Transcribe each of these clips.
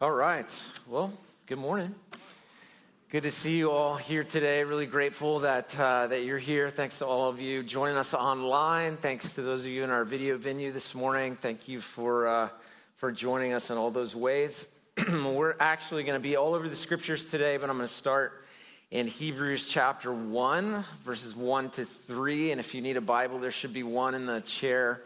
All right. Well, good morning. Good to see you all here today. Really grateful that, uh, that you're here. Thanks to all of you joining us online. Thanks to those of you in our video venue this morning. Thank you for, uh, for joining us in all those ways. We're actually going to be all over the scriptures today, but I'm going to start in Hebrews chapter 1, verses 1 to 3. And if you need a Bible, there should be one in the chair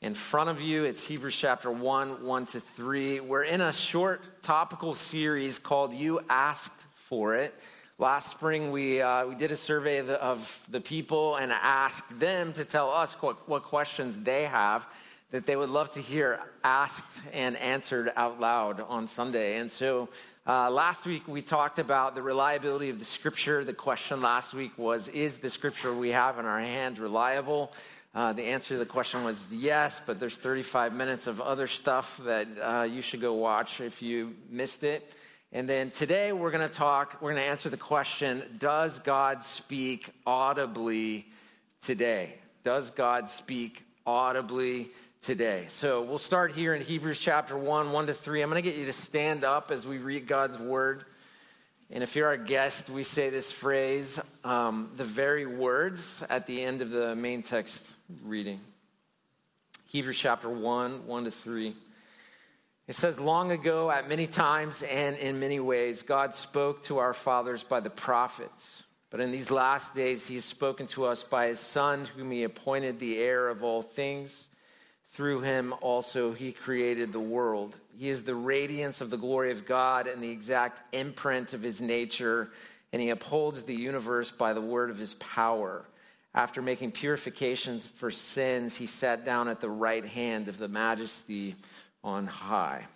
in front of you. It's Hebrews chapter 1, 1 to 3. We're in a short topical series called You Asked for It. Last spring, we, uh, we did a survey of the, of the, people and asked them to tell us what, what questions they have that they would love to hear asked and answered out loud on Sunday. And so uh, last week we talked about the reliability of the scripture. The question last week was Is the scripture we have in our hand reliable? Uh, the answer to the question was yes, but there's 35 minutes of other stuff that uh, you should go watch if you missed it. And then today we're going to talk, we're going to answer the question Does God speak audibly today? Does God speak audibly today? So we'll start here in Hebrews chapter 1, 1 to 3. I'm going to get you to stand up as we read God's word. And if you're our guest, we say this phrase, um, the very words at the end of the main text reading. Hebrews chapter 1, 1 to 3. It says, Long ago, at many times and in many ways, God spoke to our fathers by the prophets. But in these last days, he has spoken to us by his Son, whom he appointed the heir of all things through him also he created the world. He is the radiance of the glory of God and the exact imprint of his nature, and he upholds the universe by the word of his power. After making purifications for sins, he sat down at the right hand of the majesty on high.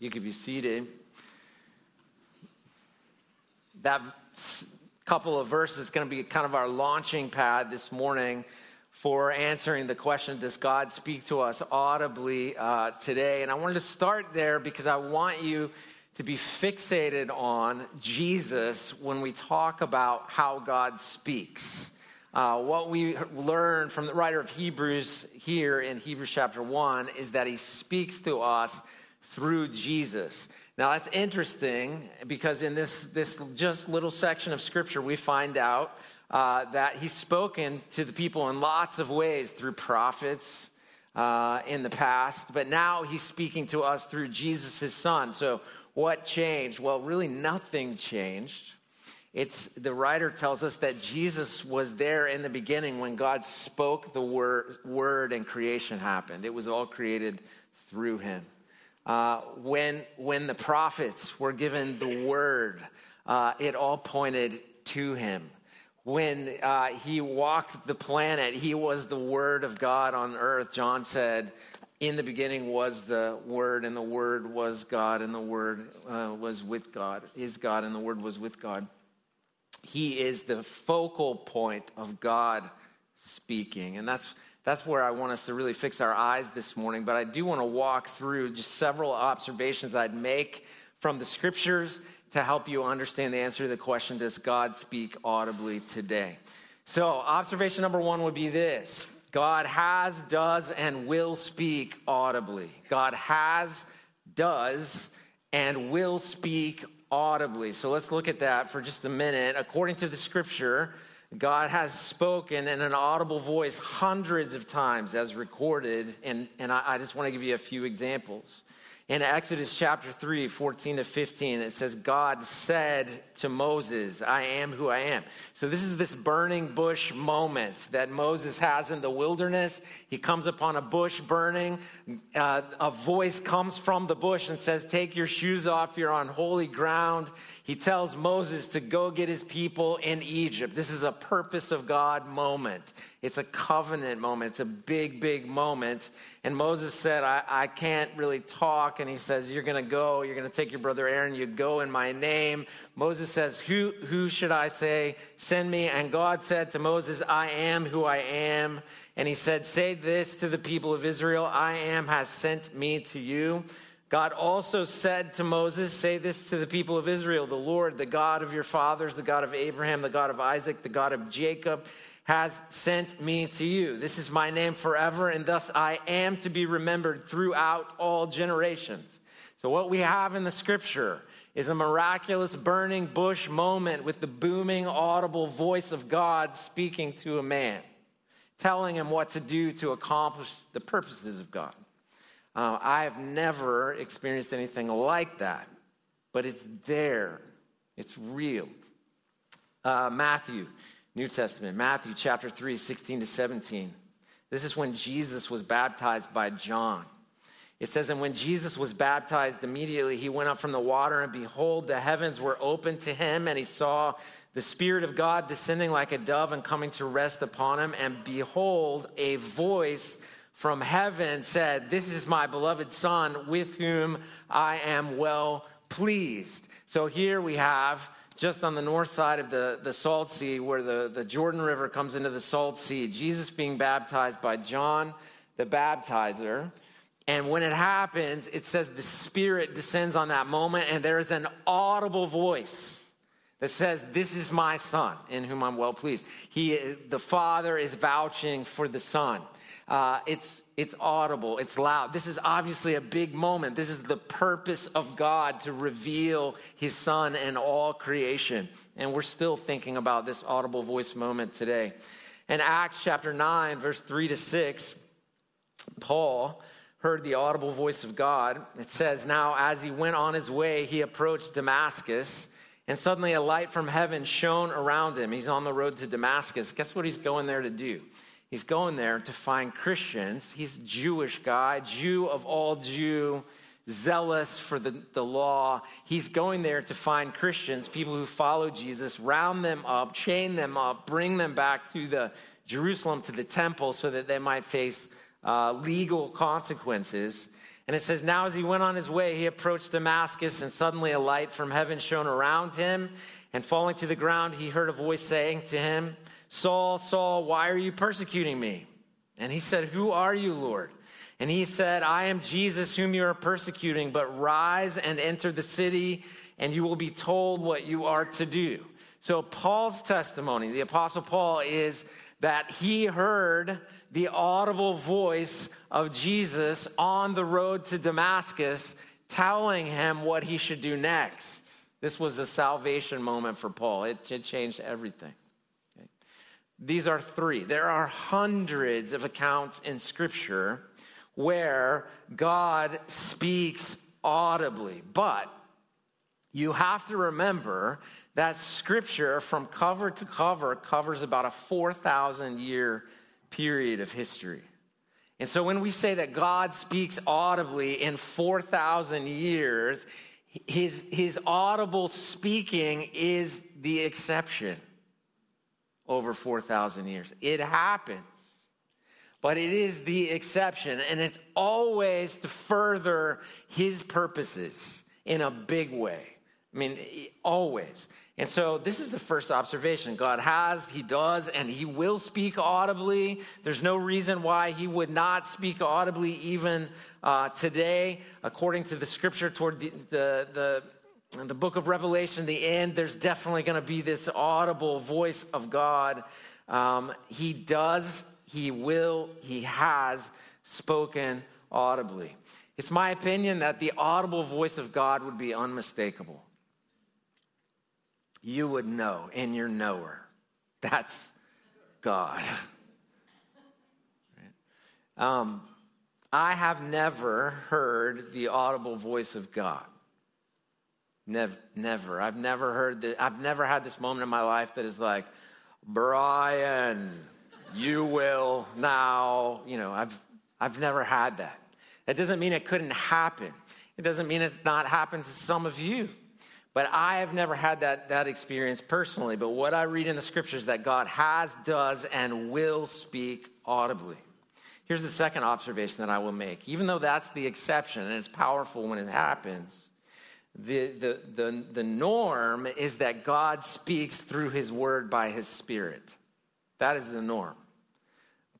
You could be seated. That couple of verses is going to be kind of our launching pad this morning for answering the question Does God speak to us audibly uh, today? And I wanted to start there because I want you to be fixated on Jesus when we talk about how God speaks. Uh, what we learn from the writer of Hebrews here in Hebrews chapter 1 is that he speaks to us through Jesus. Now that's interesting because in this, this just little section of scripture, we find out uh, that he's spoken to the people in lots of ways through prophets uh, in the past, but now he's speaking to us through Jesus, his son. So, what changed? Well, really, nothing changed. It's the writer tells us that Jesus was there in the beginning when God spoke the word, word and creation happened. It was all created through him. Uh, when, when the prophets were given the word, uh, it all pointed to him when uh, he walked the planet, he was the Word of God on earth. John said, In the beginning was the Word, and the Word was God, and the Word uh, was with God, is God, and the Word was with God. He is the focal point of God speaking. And that's, that's where I want us to really fix our eyes this morning. But I do want to walk through just several observations I'd make from the scriptures to help you understand the answer to the question Does God speak audibly today? So, observation number one would be this God has, does, and will speak audibly. God has, does, and will speak audibly. So, let's look at that for just a minute. According to the scripture, God has spoken in an audible voice hundreds of times as recorded, and, and I, I just want to give you a few examples. In Exodus chapter 3, 14 to 15, it says, God said to Moses, I am who I am. So, this is this burning bush moment that Moses has in the wilderness. He comes upon a bush burning. Uh, a voice comes from the bush and says, Take your shoes off, you're on holy ground. He tells Moses to go get his people in Egypt. This is a purpose of God moment. It's a covenant moment. It's a big, big moment. And Moses said, I, I can't really talk. And he says, You're going to go. You're going to take your brother Aaron. You go in my name. Moses says, who, who should I say? Send me. And God said to Moses, I am who I am. And he said, Say this to the people of Israel I am has sent me to you. God also said to Moses, Say this to the people of Israel The Lord, the God of your fathers, the God of Abraham, the God of Isaac, the God of Jacob, has sent me to you. This is my name forever, and thus I am to be remembered throughout all generations. So, what we have in the scripture is a miraculous burning bush moment with the booming, audible voice of God speaking to a man, telling him what to do to accomplish the purposes of God. Uh, I have never experienced anything like that, but it's there, it's real. Uh, Matthew, New Testament, Matthew chapter 3, 16 to 17. This is when Jesus was baptized by John. It says, And when Jesus was baptized, immediately he went up from the water, and behold, the heavens were opened to him, and he saw the Spirit of God descending like a dove and coming to rest upon him. And behold, a voice from heaven said, This is my beloved Son, with whom I am well pleased. So here we have just on the north side of the, the Salt Sea, where the, the Jordan River comes into the Salt Sea, Jesus being baptized by John the baptizer. And when it happens, it says the Spirit descends on that moment, and there is an audible voice that says, This is my Son, in whom I'm well pleased. He, the Father is vouching for the Son. Uh, it's, it's audible, it's loud. This is obviously a big moment. This is the purpose of God to reveal his Son and all creation. And we're still thinking about this audible voice moment today. In Acts chapter 9, verse 3 to 6, Paul heard the audible voice of God. It says, Now, as he went on his way, he approached Damascus, and suddenly a light from heaven shone around him. He's on the road to Damascus. Guess what he's going there to do? He's going there to find Christians. He's a Jewish guy, Jew of all Jew, zealous for the, the law. He's going there to find Christians, people who follow Jesus, round them up, chain them up, bring them back to the Jerusalem, to the temple, so that they might face uh, legal consequences. And it says, Now as he went on his way, he approached Damascus, and suddenly a light from heaven shone around him. And falling to the ground, he heard a voice saying to him, Saul, Saul, why are you persecuting me? And he said, Who are you, Lord? And he said, I am Jesus whom you are persecuting, but rise and enter the city, and you will be told what you are to do. So, Paul's testimony, the Apostle Paul, is that he heard the audible voice of Jesus on the road to Damascus telling him what he should do next. This was a salvation moment for Paul, it, it changed everything. Okay? These are three. There are hundreds of accounts in Scripture where God speaks audibly, but you have to remember that Scripture, from cover to cover, covers about a 4,000 year period of history. And so when we say that God speaks audibly in 4,000 years, his, his audible speaking is the exception over 4,000 years. It happens, but it is the exception, and it's always to further his purposes in a big way. I mean, always. And so this is the first observation. God has, He does, and He will speak audibly. There's no reason why He would not speak audibly even uh, today, according to the scripture toward the, the, the, the book of Revelation, the end. There's definitely going to be this audible voice of God. Um, he does, He will, He has spoken audibly. It's my opinion that the audible voice of God would be unmistakable you would know in your knower. That's God. um, I have never heard the audible voice of God. Never, never. I've never heard that. I've never had this moment in my life that is like, Brian, you will now. You know, I've, I've never had that. That doesn't mean it couldn't happen. It doesn't mean it's not happened to some of you. But I have never had that, that experience personally. But what I read in the scriptures that God has, does, and will speak audibly. Here's the second observation that I will make. Even though that's the exception and it's powerful when it happens, the, the, the, the norm is that God speaks through his word by his spirit. That is the norm.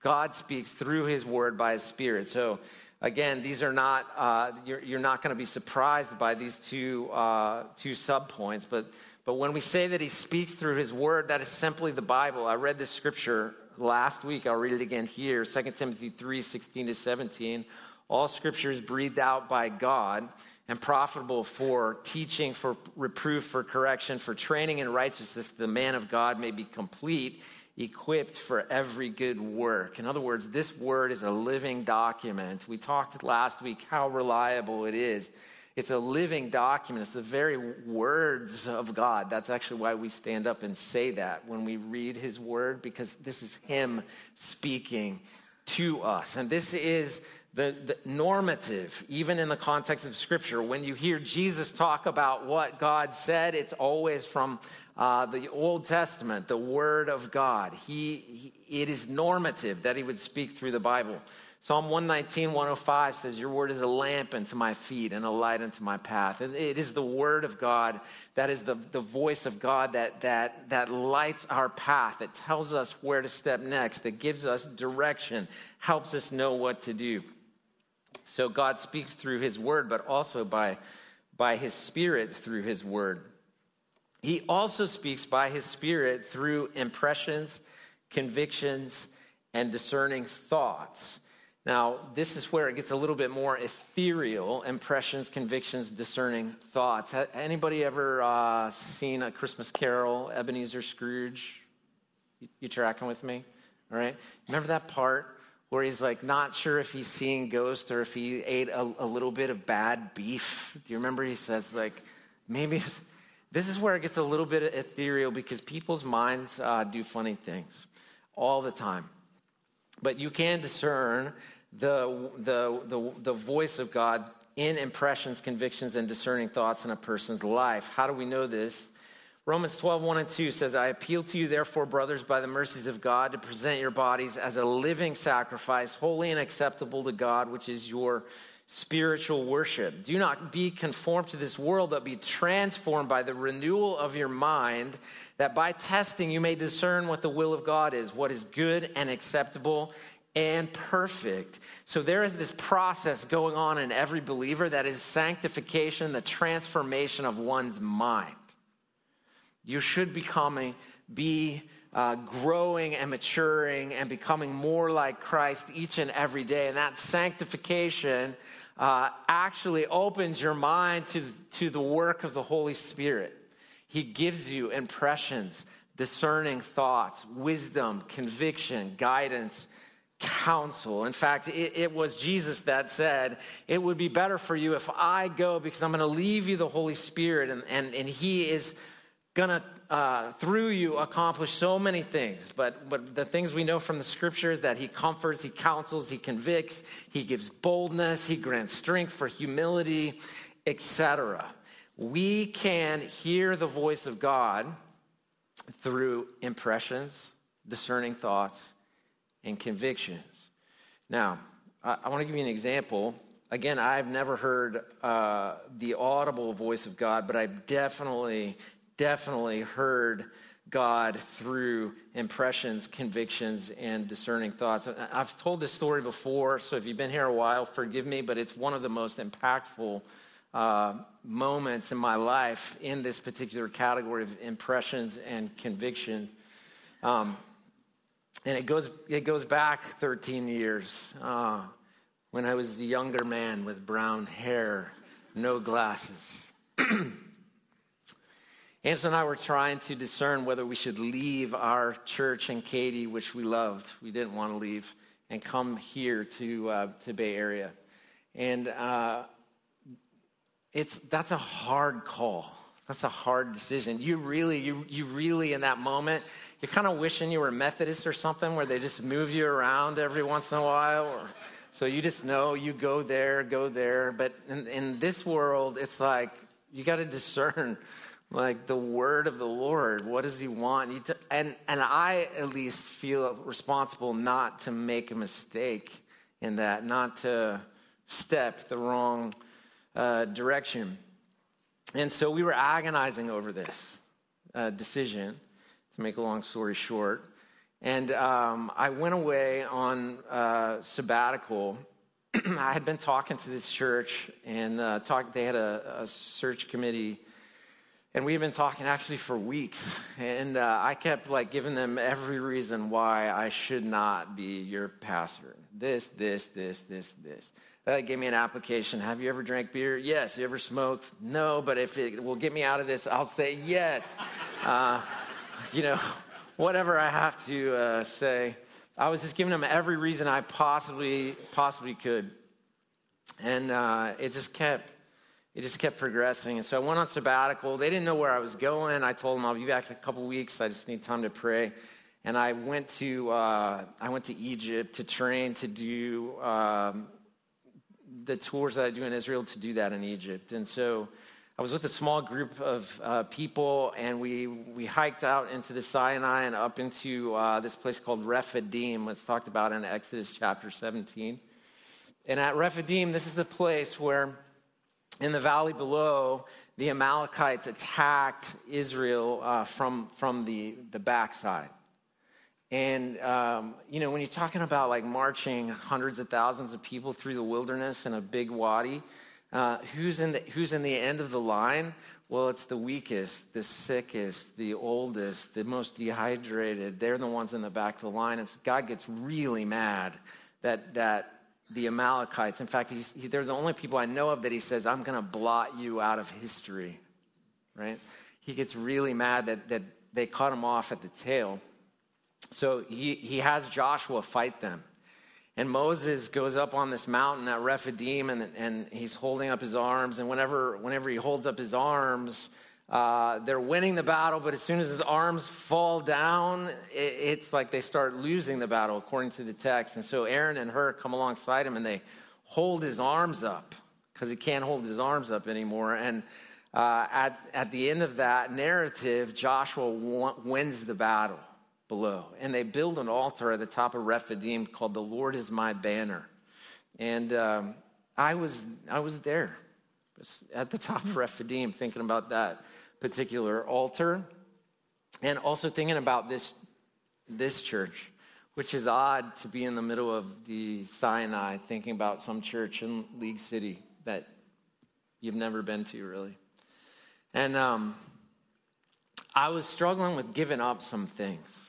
God speaks through his word by his spirit. So Again, these are not, uh, you're, you're, not going to be surprised by these two, uh, two subpoints, but, but when we say that he speaks through his word, that is simply the Bible. I read this scripture last week. I'll read it again here 2 Timothy 3 16 to 17. All scripture is breathed out by God and profitable for teaching, for reproof, for correction, for training in righteousness, the man of God may be complete, equipped for every good work. In other words, this word is a living document. We talked last week how reliable it is. It's a living document. It's the very words of God. That's actually why we stand up and say that when we read his word, because this is him speaking to us. And this is the, the, normative, even in the context of Scripture. When you hear Jesus talk about what God said, it's always from uh, the Old Testament, the Word of God. He, he, it is normative that he would speak through the Bible. Psalm 119, 105 says, Your word is a lamp unto my feet and a light unto my path. And it is the word of God that is the, the voice of God that, that, that lights our path, that tells us where to step next, that gives us direction, helps us know what to do. So God speaks through his word, but also by, by his spirit through his word. He also speaks by his spirit through impressions, convictions, and discerning thoughts. Now, this is where it gets a little bit more ethereal impressions, convictions, discerning thoughts. Anybody ever uh, seen a Christmas Carol, Ebenezer Scrooge? You, you tracking with me? All right. Remember that part where he's like not sure if he's seeing ghosts or if he ate a, a little bit of bad beef? Do you remember he says, like, maybe this is where it gets a little bit ethereal because people's minds uh, do funny things all the time. But you can discern the, the, the, the voice of God in impressions, convictions, and discerning thoughts in a person's life. How do we know this? Romans 12, 1 and 2 says, I appeal to you, therefore, brothers, by the mercies of God, to present your bodies as a living sacrifice, holy and acceptable to God, which is your spiritual worship. Do not be conformed to this world, but be transformed by the renewal of your mind, that by testing you may discern what the will of God is, what is good and acceptable and perfect. So there is this process going on in every believer that is sanctification, the transformation of one's mind. You should becoming, be uh, growing and maturing and becoming more like Christ each and every day. And that sanctification uh, actually opens your mind to, to the work of the Holy Spirit. He gives you impressions, discerning thoughts, wisdom, conviction, guidance, counsel. In fact, it, it, was Jesus that said, It would be better for you if I go because I'm going to leave you the Holy Spirit, and, and, and He is to, uh, through you, accomplish so many things. But, but the things we know from the scriptures that he comforts, he counsels, he convicts, he gives boldness, he grants strength for humility, etc. We can hear the voice of God through impressions, discerning thoughts, and convictions. Now, I, I want to give you an example. Again, I've never heard uh, the audible voice of God, but I've definitely definitely heard God through impressions, convictions, and discerning thoughts. I've told this story before, so if you've been here a while, forgive me, but it's one of the most impactful uh, moments in my life in this particular category of impressions and convictions. Um, and it goes, it goes back 13 years uh, when I was a younger man with brown hair, no glasses. Angela and I were trying to discern whether we should leave our church in Katy, which we loved. We didn't want to leave, and come here to uh, to Bay Area. And uh, it's that's a hard call. That's a hard decision. You really, you you really in that moment, you're kind of wishing you were Methodist or something, where they just move you around every once in a while. Or, so you just know you go there, go there. But in, in this world, it's like you got to discern like the word of the Lord. What does he want? and, and I at least feel responsible not to make a mistake in that, not to step the wrong uh, direction. And so we were agonizing over this uh, decision, to make a long story short. And um, I went away on uh, sabbatical. I had been talking to this church, and uh, talk, they had a, a search committee And we've been talking actually for weeks. And uh, I kept like giving them every reason why I should not be your pastor. This, this, this, this, this. That gave me an application. Have you ever drank beer? Yes. You ever smoked? No. But if it will get me out of this, I'll say yes. Uh, you know, whatever I have to uh, say. I was just giving them every reason I possibly possibly could, and uh, it just kept it just kept progressing. And so I went on sabbatical. They didn't know where I was going. I told them I'll be back in a couple weeks. I just need time to pray. And I went to uh, I went to Egypt to train to do um, the tours that I do in Israel to do that in Egypt. And so I was with a small group of uh, people, and we we hiked out into the Sinai and up into uh, this place called Rephidim. It's talked about in Exodus chapter 17. And at Rephidim, this is the place where in the valley below, the Amalekites attacked Israel uh, from, from the, the backside. And, um, you know, when you're talking about like marching hundreds of thousands of people through the wilderness in a big wadi, uh, who's, in the, who's in the end of the line? Well, it's the weakest, the sickest, the oldest, the most dehydrated. They're the ones in the back of the line. And God gets really mad that, that the Amalekites. In fact, he, they're the only people I know of that he says, I'm going to blot you out of history, right? He gets really mad that, that they cut him off at the tail. So he, he has Joshua fight them. And Moses goes up on this mountain at Rephidim and, and he's holding up his arms. And whenever, whenever he holds up his arms, uh, they're winning the battle, but as soon as his arms fall down, it, it's like they start losing the battle, according to the text. And so Aaron and Hur come alongside him and they hold his arms up because he can't hold his arms up anymore. And uh, at, at the end of that narrative, Joshua wins the battle below. And they build an altar at the top of Rephidim called The Lord is My Banner. And um, I, was, I was there at the top of Rephidim thinking about that particular altar. And also thinking about this, this church, which is odd to be in the middle of the Sinai, thinking about some church in League City that you've never been to, really. And um, I was struggling with giving up some things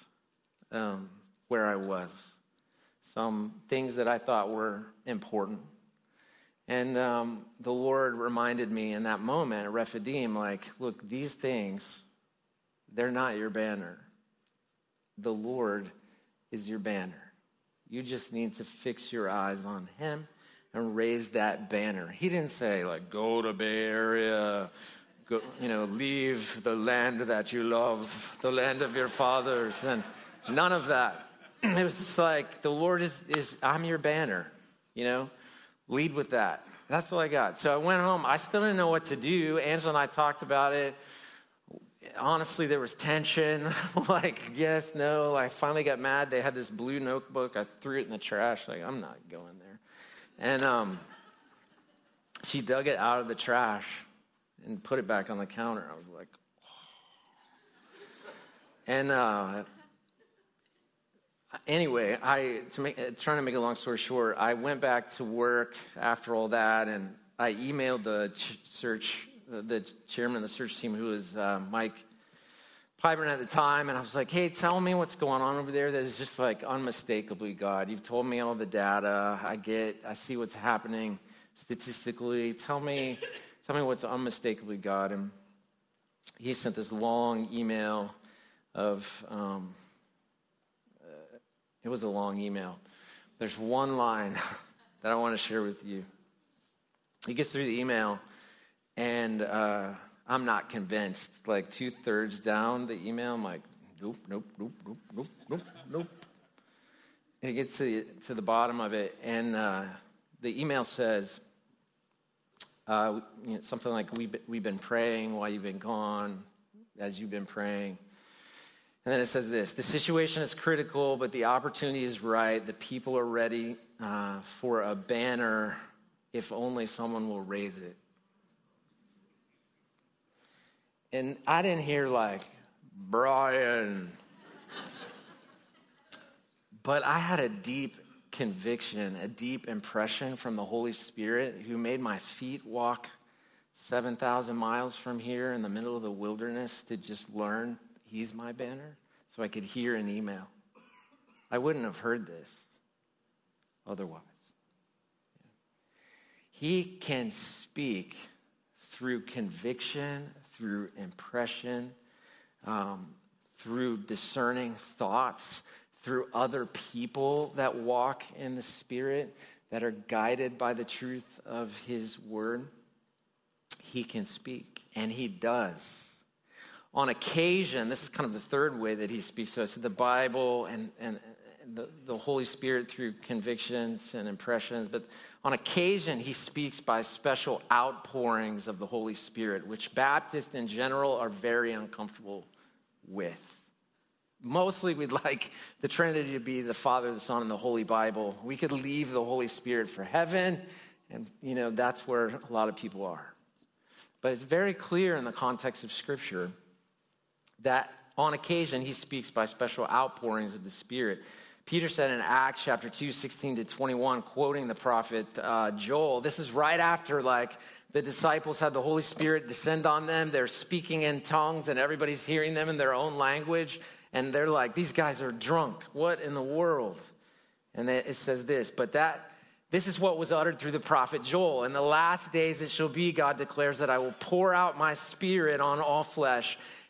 um, where I was, some things that I thought were important. And um, the Lord reminded me in that moment at Rephidim, like, look, these things, they're not your banner. The Lord is your banner. You just need to fix your eyes on Him and raise that banner. He didn't say, like, go to Bay Area, go, you know, leave the land that you love, the land of your fathers, and none of that. It was just like, the Lord is, is I'm your banner, you know? Lead with that. That's what I got. So I went home. I still didn't know what to do. Angela and I talked about it. Honestly, there was tension. like, yes, no. I finally got mad. They had this blue notebook. I threw it in the trash. Like, I'm not going there. And um, she dug it out of the trash and put it back on the counter. I was like, and uh, anyway, I to make, uh, trying to make a long story short, I went back to work after all that, and I emailed the ch- search, the chairman of the search team, who was uh, Mike Pyburn at the time, and I was like, "Hey, tell me what's going on over there. That is just like unmistakably God. You've told me all the data. I get, I see what's happening statistically. Tell me, tell me what's unmistakably God." And he sent this long email of. Um, it was a long email. There's one line that I want to share with you. He gets through the email, and uh, I'm not convinced. Like two thirds down the email, I'm like, nope, nope, nope, nope, nope, nope, nope. He gets to the, to the bottom of it, and uh, the email says uh, you know, something like, we've, we've been praying while you've been gone, as you've been praying. And then it says this the situation is critical, but the opportunity is right. The people are ready uh, for a banner if only someone will raise it. And I didn't hear like, Brian. but I had a deep conviction, a deep impression from the Holy Spirit who made my feet walk 7,000 miles from here in the middle of the wilderness to just learn He's my banner so I could hear an email. I wouldn't have heard this otherwise. He can speak through conviction, through impression, um, through discerning thoughts, through other people that walk in the Spirit, that are guided by the truth of His Word. He can speak, and He does. On occasion, this is kind of the third way that He speaks to us the Bible and, and, the, the Holy Spirit through convictions and impressions, but on occasion, he speaks by special outpourings of the Holy Spirit, which Baptists in general are very uncomfortable with. Mostly, we'd like the Trinity to be the Father, the Son, and the Holy Bible. We could leave the Holy Spirit for heaven, and, you know, that's where a lot of people are. But it's very clear in the context of Scripture that on occasion he speaks by special outpourings of the Spirit. Peter said in Acts chapter 2, 16 to 21, quoting the prophet uh, Joel, this is right after like the disciples had the Holy Spirit descend on them. They're speaking in tongues and everybody's hearing them in their own language. And they're like, these guys are drunk. What in the world? And it says this, but that this is what was uttered through the prophet Joel. In the last days it shall be, God declares, that I will pour out my spirit on all flesh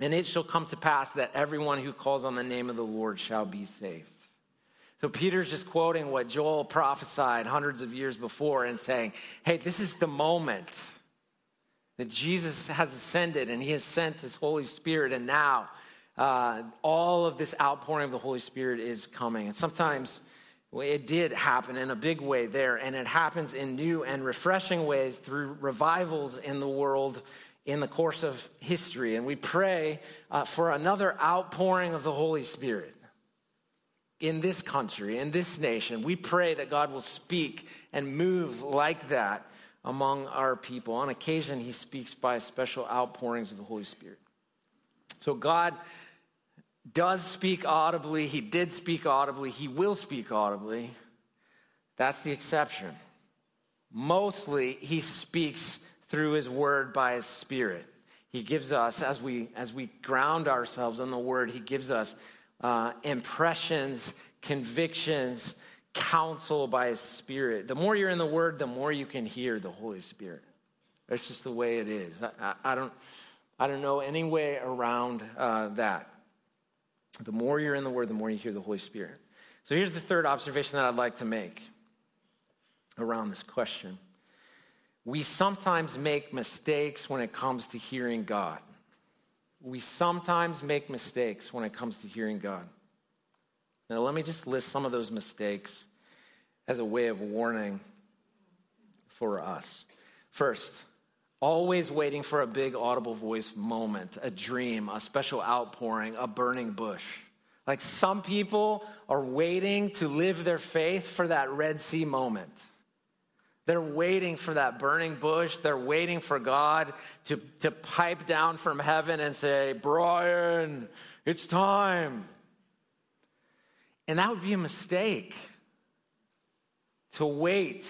And it shall come to pass that everyone who calls on the name of the Lord shall be saved. So Peter's just quoting what Joel prophesied hundreds of years before and saying, hey, this is the moment that Jesus has ascended and he has sent his Holy Spirit, and now uh, all of this outpouring of the Holy Spirit is coming. And sometimes it did happen in a big way there, and it happens in new and refreshing ways through revivals in the world in the course of history. And we pray uh, for another outpouring of the Holy Spirit in this country, in this nation. We pray that God will speak and move like that among our people. On occasion, he speaks by special outpourings of the Holy Spirit. So God does speak audibly. He did speak audibly. He will speak audibly. That's the exception. Mostly, he speaks through his word by his spirit. He gives us, as we, as we ground ourselves in the word, he gives us uh, impressions, convictions, counsel by his spirit. The more you're in the word, the more you can hear the Holy Spirit. That's just the way it is. I, I, I don't, I don't know any way around uh, that. The more you're in the word, the more you hear the Holy Spirit. So here's the third observation that I'd like to make around this question we sometimes make mistakes when it comes to hearing God. We sometimes make mistakes when it comes to hearing God. Now, let me just list some of those mistakes as a way of warning for us. First, always waiting for a big audible voice moment, a dream, a special outpouring, a burning bush. Like some people are waiting to live their faith for that Red Sea moment. They're waiting for that burning bush. They're waiting for God to, to pipe down from heaven and say, Brian, it's time. And that would be a mistake to wait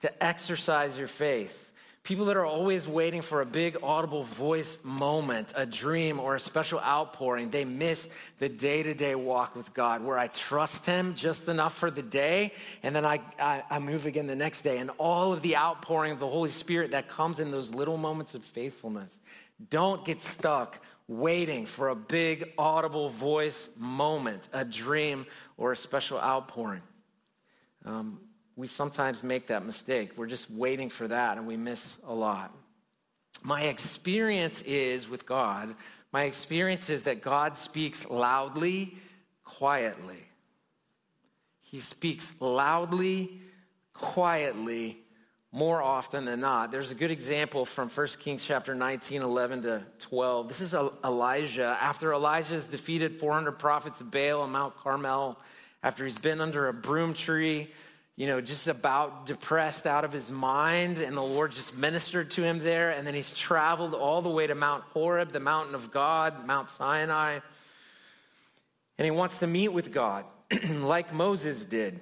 to exercise your faith. People that are always waiting for a big audible voice moment, a dream, or a special outpouring, they miss the day to day walk with God where I trust Him just enough for the day and then I, I, I, move again the next day. And all of the outpouring of the Holy Spirit that comes in those little moments of faithfulness. Don't get stuck waiting for a big audible voice moment, a dream, or a special outpouring. Um, we sometimes make that mistake. We're just waiting for that and we miss a lot. My experience is with God, my experience is that God speaks loudly, quietly. He speaks loudly, quietly, more often than not. There's a good example from 1 Kings chapter 19, 11 to 12. This is Elijah. After Elijah's defeated 400 prophets of Baal on Mount Carmel, after he's been under a broom tree, you know, just about depressed out of his mind, and the Lord just ministered to him there. And then he's traveled all the way to Mount Horeb, the mountain of God, Mount Sinai. And he wants to meet with God, like Moses did.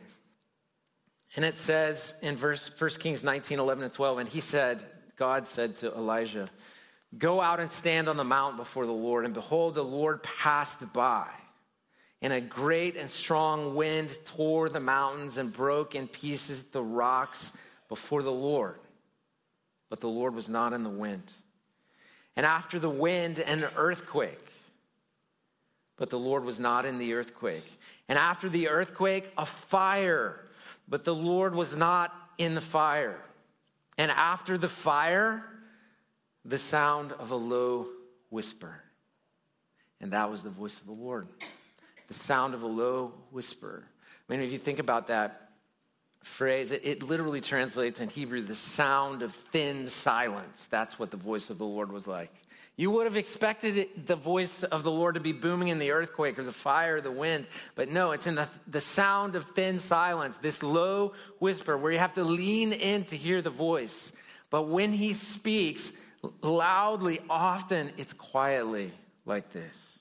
And it says in verse 1 Kings 19, 11 and 12, and he said, God said to Elijah, Go out and stand on the mount before the Lord. And behold, the Lord passed by and a great and strong wind tore the mountains and broke in pieces the rocks before the Lord. But the Lord was not in the wind. And after the wind, an earthquake. But the Lord was not in the earthquake. And after the earthquake, a fire. But the Lord was not in the fire. And after the fire, the sound of a low whisper. And that was the voice of the Lord the sound of a low whisper. I mean, if you think about that phrase, it, it, literally translates in Hebrew the sound of thin silence. That's what the voice of the Lord was like. You would have expected it, the voice of the Lord to be booming in the earthquake or the fire or the wind, but no, it's in the, the sound of thin silence, this low whisper where you have to lean in to hear the voice. But when he speaks loudly, often it's quietly like this.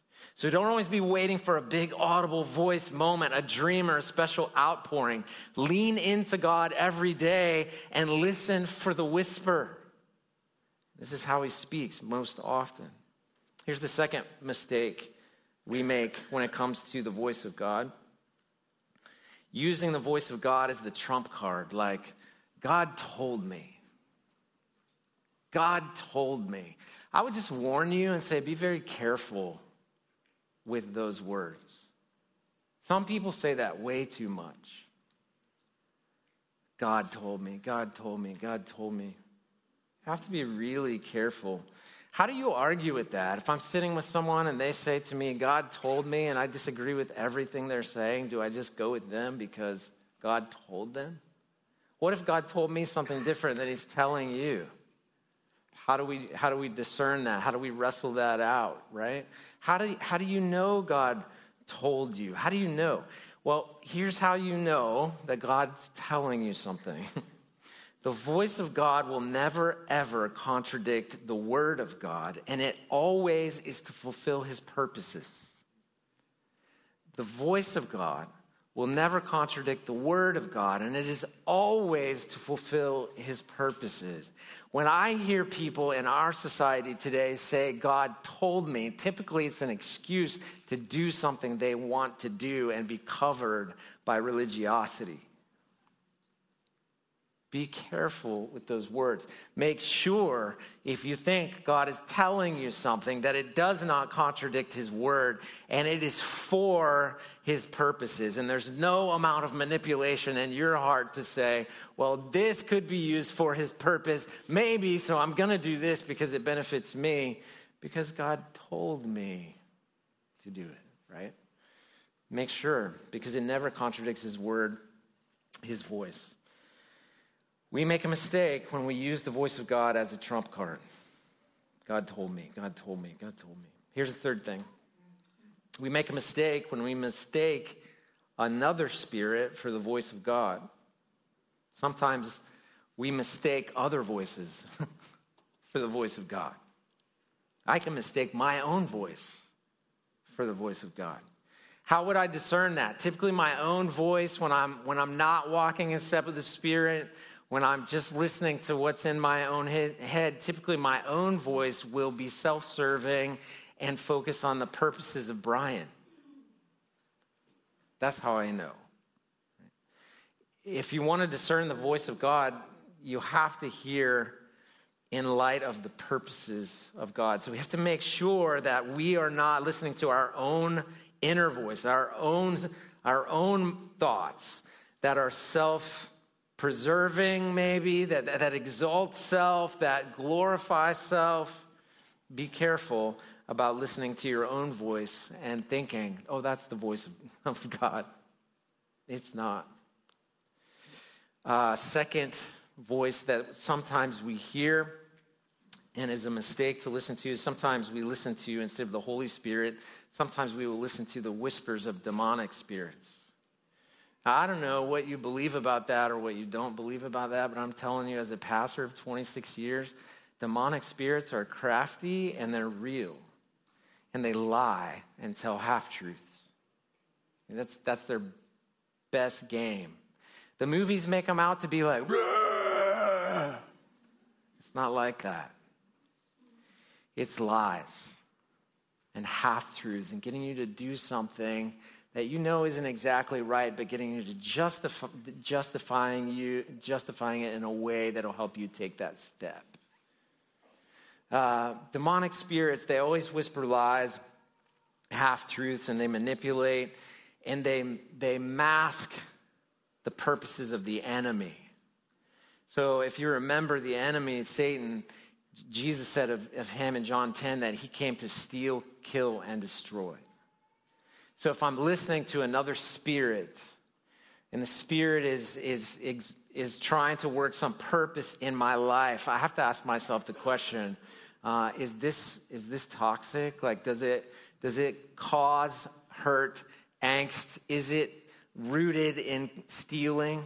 So don't always be waiting for a big audible voice moment, a dream or a special outpouring. Lean into God every day and listen for the whisper. This is how he speaks most often. Here's the second mistake we make when it comes to the voice of God using the voice of God as the trump card, like, God told me. God told me. I would just warn you and say, be very careful with those words. Some people say that way too much. God told me, God told me, God told me. You have to be really careful. How do you argue with that? If I'm sitting with someone and they say to me, God told me, and I disagree with everything they're saying, do I just go with them because God told them? What if God told me something different than He's telling you? How do we, how do we discern that? How do we wrestle that out, right? How do, how do you know God told you? How do you know? Well, here's how you know that God's telling you something. the voice of God will never, ever contradict the word of God, and it always is to fulfill his purposes. The voice of God will never contradict the word of God, and it is always to fulfill his purposes. When I hear people in our society today say, God told me, typically it's an excuse to do something they want to do and be covered by religiosity. Be careful with those words. Make sure if you think God is telling you something that it does not contradict his word and it is for his purposes. And there's no amount of manipulation in your heart to say, well, this could be used for his purpose. Maybe, so I'm going to do this because it benefits me because God told me to do it, right? Make sure because it never contradicts his word, his voice. We make a mistake when we use the voice of God as a trump card. God told me, God told me, God told me. Here's the third thing we make a mistake when we mistake another spirit for the voice of God. Sometimes we mistake other voices for the voice of God. I can mistake my own voice for the voice of God. How would I discern that? Typically, my own voice when I'm, when I'm not walking in step with the Spirit, when I'm just listening to what's in my own head, typically my own voice will be self serving and focus on the purposes of Brian. That's how I know. If you want to discern the voice of God, you have to hear in light of the purposes of God. So we have to make sure that we are not listening to our own inner voice, our own, our own thoughts that are self preserving, maybe, that, that exalts self, that glorifies self. Be careful about listening to your own voice and thinking, oh, that's the voice of God. It's not. Uh, second voice that sometimes we hear and is a mistake to listen to. Sometimes we listen to instead of the Holy Spirit, sometimes we will listen to the whispers of demonic spirits. I don't know what you believe about that or what you don't believe about that, but I'm telling you, as a pastor of 26 years, demonic spirits are crafty and they're real. And they lie and tell half truths. That's, that's their best game. The movies make them out to be like, Rah! it's not like that. It's lies and half truths and getting you to do something that you know isn't exactly right, but getting you to justify, justifying you, justifying it in a way that'll help you take that step. Uh, demonic spirits, they always whisper lies, half truths, and they manipulate and they, they mask the purposes of the enemy. So if you remember the enemy, Satan, Jesus said of, of him in John 10 that he came to steal, kill, and destroy. So if I'm listening to another spirit, and the spirit is, is, is, trying to work some purpose in my life, I have to ask myself the question uh, is, this, is this toxic? Like, does it, does it cause hurt, angst? Is it rooted in stealing,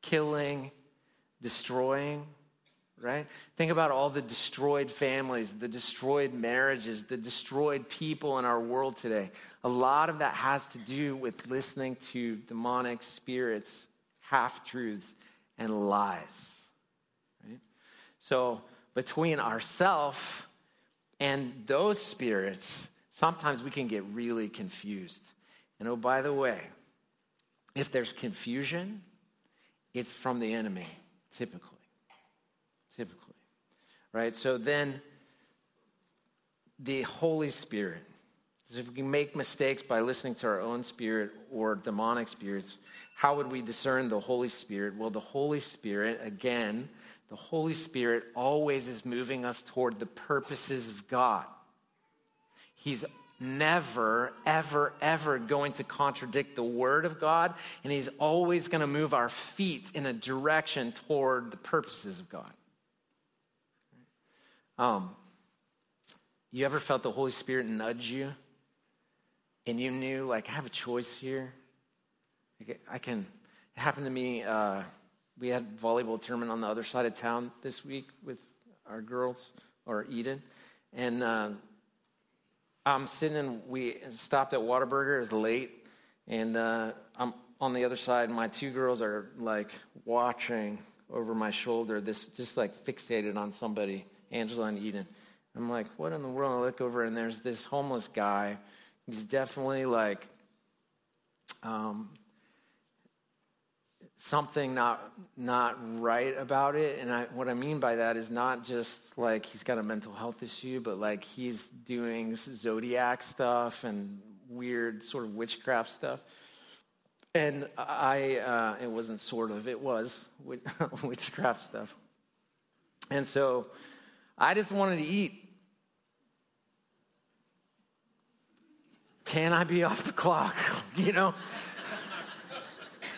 killing, destroying? Right? Think about all the destroyed families, the destroyed marriages, the destroyed people in our world today. A lot of that has to do with listening to demonic spirits, half truths, and lies, right? So, between ourselves and those spirits, sometimes we can get really confused. And oh, by the way, if there's confusion, it's from the enemy, typically typically. Right? So then the Holy Spirit. If we can make mistakes by listening to our own spirit or demonic spirits, how would we discern the Holy Spirit? Well, the Holy Spirit, again, the Holy Spirit always is moving us toward the purposes of God. He's never, ever, ever going to contradict the Word of God, and He's always going to move our feet in a direction toward the purposes of God. Um, you ever felt the Holy Spirit nudge you? And you knew, like, I have a choice here. I can. It happened to me. Uh, we had volleyball tournament on the other side of town this week with our girls or Eden, and uh, I'm sitting and we stopped at Whataburger. It was late, and uh, I'm on the other side. And my two girls are like watching over my shoulder. This just like fixated on somebody Angela and Eden. I'm like, what in the world? I look over and there's this homeless guy. He's definitely like um, something not not right about it. And I, what I mean by that is not just like he's got a mental health issue, but like he's doing zodiac stuff and weird sort of witchcraft stuff. And I, uh, it wasn't sort of, it was witchcraft stuff. And so I just wanted to eat. Can I be off the clock? you know?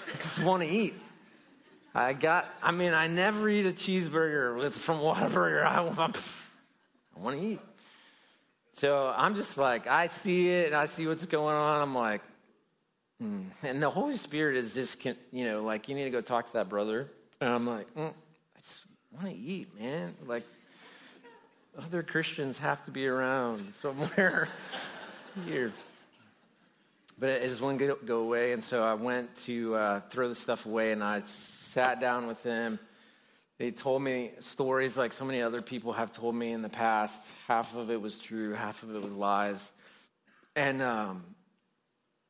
I just want to eat. I got, I mean, I never eat a cheeseburger with, from Whataburger. I, I want to eat. So I'm just like, I see it and I see what's going on. I'm like, mm. and the Holy Spirit is just, you know, like, you need to go talk to that brother. And I'm like, mm, I just want to eat, man. Like, other Christians have to be around somewhere here. But it just wouldn't go away, and so I went to uh, throw the stuff away, and I sat down with them. They told me stories like so many other people have told me in the past. Half of it was true, half of it was lies. And um,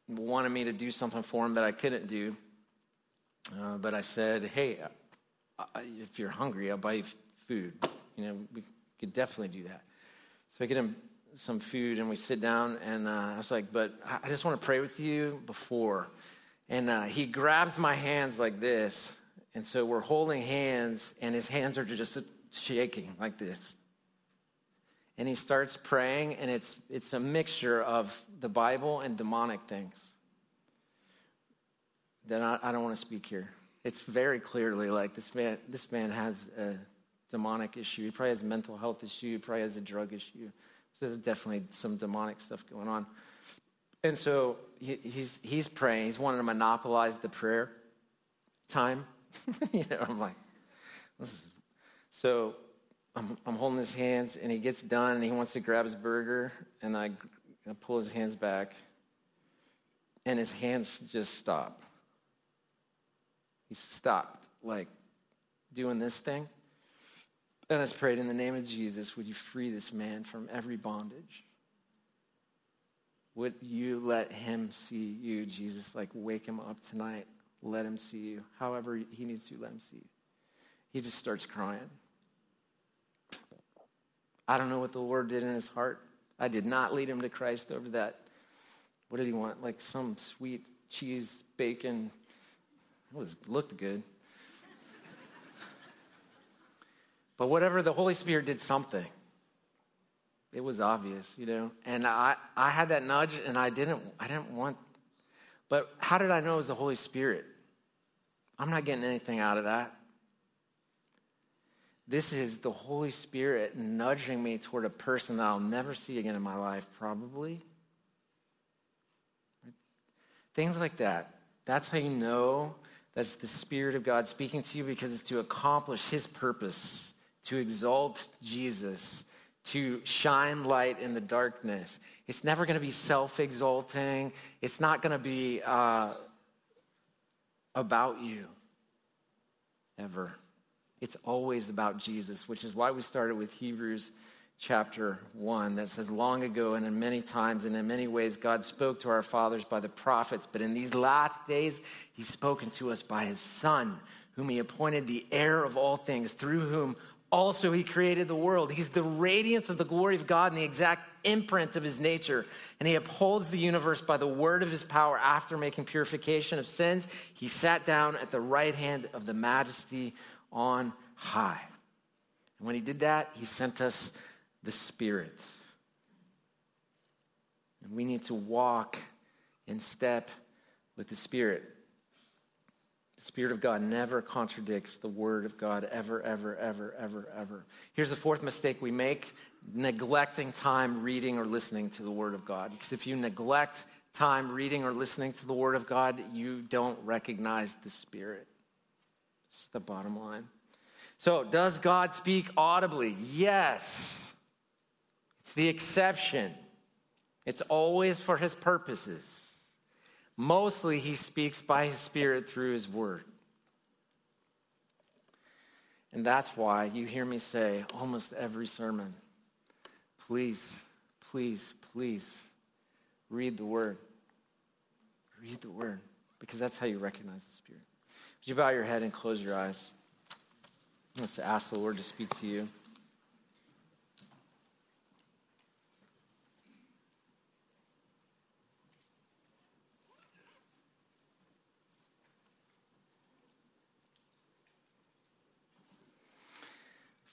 wanted me to do something for them that I couldn't do. Uh, but I said, hey, if you're hungry, I'll buy you food. You know, we could definitely do that. So I get him some food and we sit down and uh, I was like, but I just want to pray with you before. And uh, he grabs my hands like this. And so we're holding hands and his hands are just shaking like this. And he starts praying and it's, it's a mixture of the Bible and demonic things that I, I don't want to speak here. it's very clearly like this man, this man has a demonic issue. He probably has a mental health issue. He probably has a drug issue. There's definitely some demonic stuff going on. And so he, he's, he's praying. He's wanting to monopolize the prayer time. you know, I'm like, this is. So I'm, I'm holding his hands, and he gets done, and he wants to grab his burger, and I, I pull his hands back, and his hands just stop. He stopped, like doing this thing. And I prayed in the name of Jesus, would you free this man from every bondage? Would you let him see you, Jesus? Like, wake him up tonight. Let him see you. However, he needs to, let him see you. He just starts crying. I don't know what the Lord did in his heart. I did not lead him to Christ over that. What did he want? Like some sweet cheese, bacon. It was looked good. But whatever, the Holy Spirit did something. It was obvious, you know. And I, I had that nudge, and I didn't, I didn't want. But how did I know it was the Holy Spirit? I'm not getting anything out of that. This is the Holy Spirit nudging me toward a person that I'll never see again in my life, probably. Things like that. That's how you know that's the Spirit of God speaking to you because it's to accomplish His purpose, to exalt Jesus, to shine light in the darkness. It's never going to be self exalting, it's not going to be uh, about you ever. It's always about Jesus, which is why we started with Hebrews chapter 1 that says, Long ago and in many times and in many ways, God spoke to our fathers by the prophets, but in these last days, He's spoken to us by His Son, whom He appointed the heir of all things, through whom also He created the world. He's the radiance of the glory of God and the exact imprint of His nature. And He upholds the universe by the word of His power after making purification of sins. He sat down at the right hand of the majesty on high. And when he did that, he sent us the Spirit. And we need to walk in step with the Spirit. Spirit of God never contradicts the Word of God, ever, ever, ever, ever, ever. Here's the fourth mistake we make neglecting time reading or listening to the Word of God. Because if you neglect time reading or listening to the Word of God, you don't recognize the Spirit. It's the bottom line. So, does God speak audibly? Yes. It's the exception. It's always for his purposes. Mostly, he speaks by his Spirit through his word. And that's why you hear me say almost every sermon please, please, please read the word. Read the word, because that's how you recognize the Spirit. Would you bow your head and close your eyes? Let's ask the Lord to speak to you.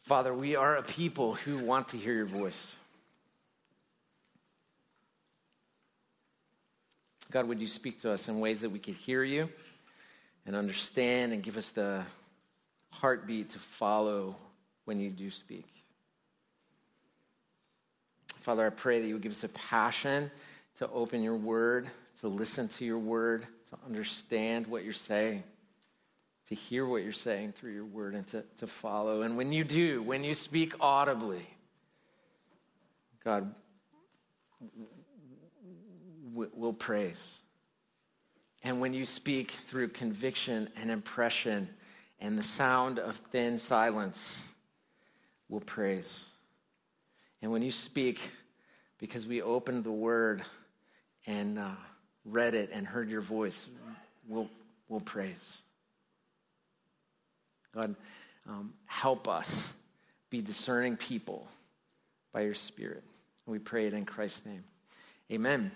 Father, we are a people who want to hear your voice. God, would you speak to us in ways that we could hear you and understand and give us the heartbeat to follow when you do speak. Father, I pray that you would give us a passion to open your word, to listen to your word, to understand what you're saying, to hear what you're saying through your word, and to, to follow. And when you do, when you speak audibly, God, we'll praise. And when you speak through conviction and impression, and the sound of thin silence will praise. And when you speak, because we opened the word and uh, read it and heard your voice, we'll, we'll praise. God, um, help us be discerning people by your Spirit. we pray it in Christ's name. Amen.